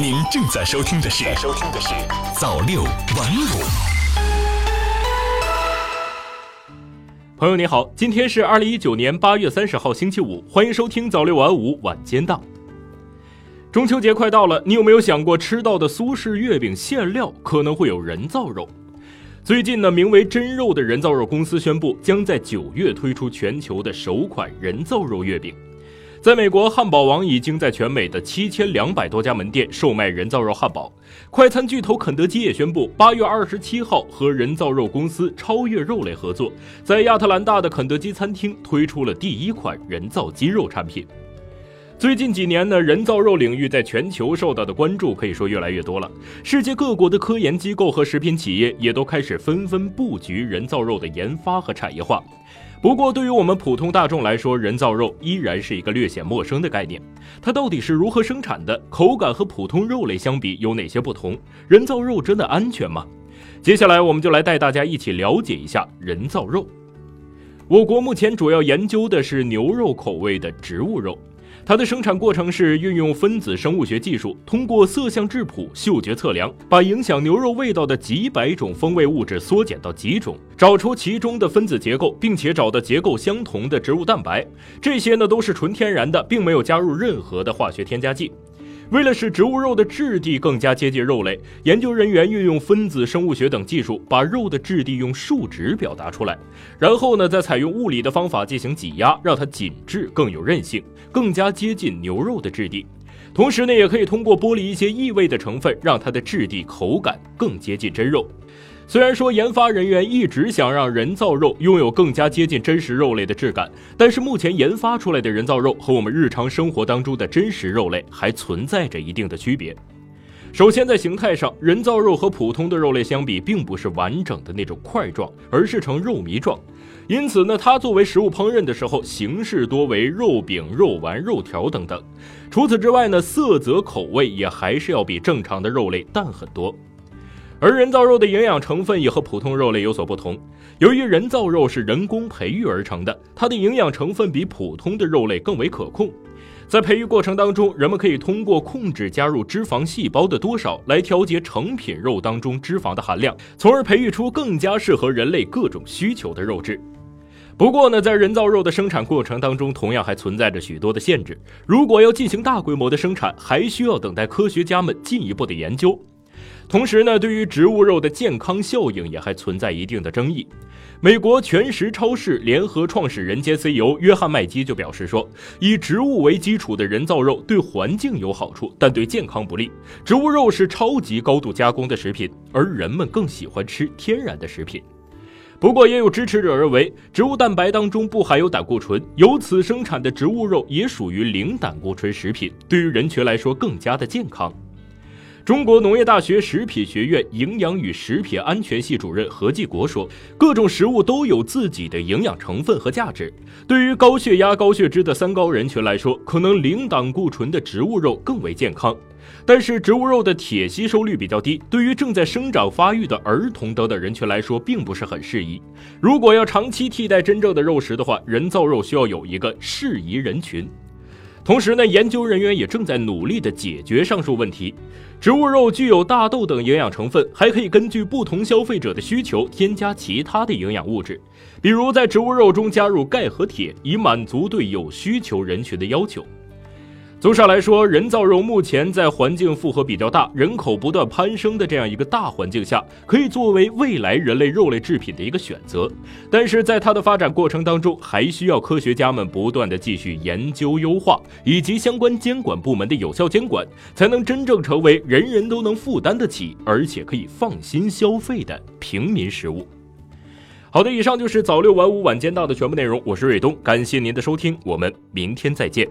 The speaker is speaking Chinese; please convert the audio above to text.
您正在收听的是《收听的是早六晚五》。朋友你好，今天是二零一九年八月三十号星期五，欢迎收听早六晚五晚间档。中秋节快到了，你有没有想过吃到的苏式月饼馅料可能会有人造肉？最近呢，名为真肉的人造肉公司宣布，将在九月推出全球的首款人造肉月饼。在美国，汉堡王已经在全美的七千两百多家门店售卖人造肉汉堡。快餐巨头肯德基也宣布，八月二十七号和人造肉公司超越肉类合作，在亚特兰大的肯德基餐厅推出了第一款人造鸡肉产品。最近几年呢，人造肉领域在全球受到的关注可以说越来越多了。世界各国的科研机构和食品企业也都开始纷纷布局人造肉的研发和产业化。不过，对于我们普通大众来说，人造肉依然是一个略显陌生的概念。它到底是如何生产的？口感和普通肉类相比有哪些不同？人造肉真的安全吗？接下来，我们就来带大家一起了解一下人造肉。我国目前主要研究的是牛肉口味的植物肉。它的生产过程是运用分子生物学技术，通过色相质谱、嗅觉测量，把影响牛肉味道的几百种风味物质缩减到几种，找出其中的分子结构，并且找到结构相同的植物蛋白。这些呢都是纯天然的，并没有加入任何的化学添加剂。为了使植物肉的质地更加接近肉类，研究人员运用分子生物学等技术，把肉的质地用数值表达出来，然后呢，再采用物理的方法进行挤压，让它紧致、更有韧性，更加接近牛肉的质地。同时呢，也可以通过剥离一些异味的成分，让它的质地、口感更接近真肉。虽然说研发人员一直想让人造肉拥有更加接近真实肉类的质感，但是目前研发出来的人造肉和我们日常生活当中的真实肉类还存在着一定的区别。首先，在形态上，人造肉和普通的肉类相比，并不是完整的那种块状，而是呈肉糜状。因此呢，它作为食物烹饪的时候，形式多为肉饼、肉丸、肉条等等。除此之外呢，色泽、口味也还是要比正常的肉类淡很多。而人造肉的营养成分也和普通肉类有所不同。由于人造肉是人工培育而成的，它的营养成分比普通的肉类更为可控。在培育过程当中，人们可以通过控制加入脂肪细胞的多少来调节成品肉当中脂肪的含量，从而培育出更加适合人类各种需求的肉质。不过呢，在人造肉的生产过程当中，同样还存在着许多的限制。如果要进行大规模的生产，还需要等待科学家们进一步的研究。同时呢，对于植物肉的健康效应也还存在一定的争议。美国全食超市联合创始人兼 CEO 约翰麦基就表示说，以植物为基础的人造肉对环境有好处，但对健康不利。植物肉是超级高度加工的食品，而人们更喜欢吃天然的食品。不过，也有支持者认为，植物蛋白当中不含有胆固醇，由此生产的植物肉也属于零胆固醇食品，对于人群来说更加的健康。中国农业大学食品学院营养与食品安全系主任何继国说：“各种食物都有自己的营养成分和价值。对于高血压、高血脂的三高人群来说，可能零胆固醇的植物肉更为健康。但是，植物肉的铁吸收率比较低，对于正在生长发育的儿童等等人群来说，并不是很适宜。如果要长期替代真正的肉食的话，人造肉需要有一个适宜人群。”同时呢，研究人员也正在努力地解决上述问题。植物肉具有大豆等营养成分，还可以根据不同消费者的需求添加其他的营养物质，比如在植物肉中加入钙和铁，以满足对有需求人群的要求。综上来说，人造肉目前在环境负荷比较大、人口不断攀升的这样一个大环境下，可以作为未来人类肉类制品的一个选择。但是在它的发展过程当中，还需要科学家们不断的继续研究优化，以及相关监管部门的有效监管，才能真正成为人人都能负担得起，而且可以放心消费的平民食物。好的，以上就是早六晚五晚间到的全部内容，我是瑞东，感谢您的收听，我们明天再见。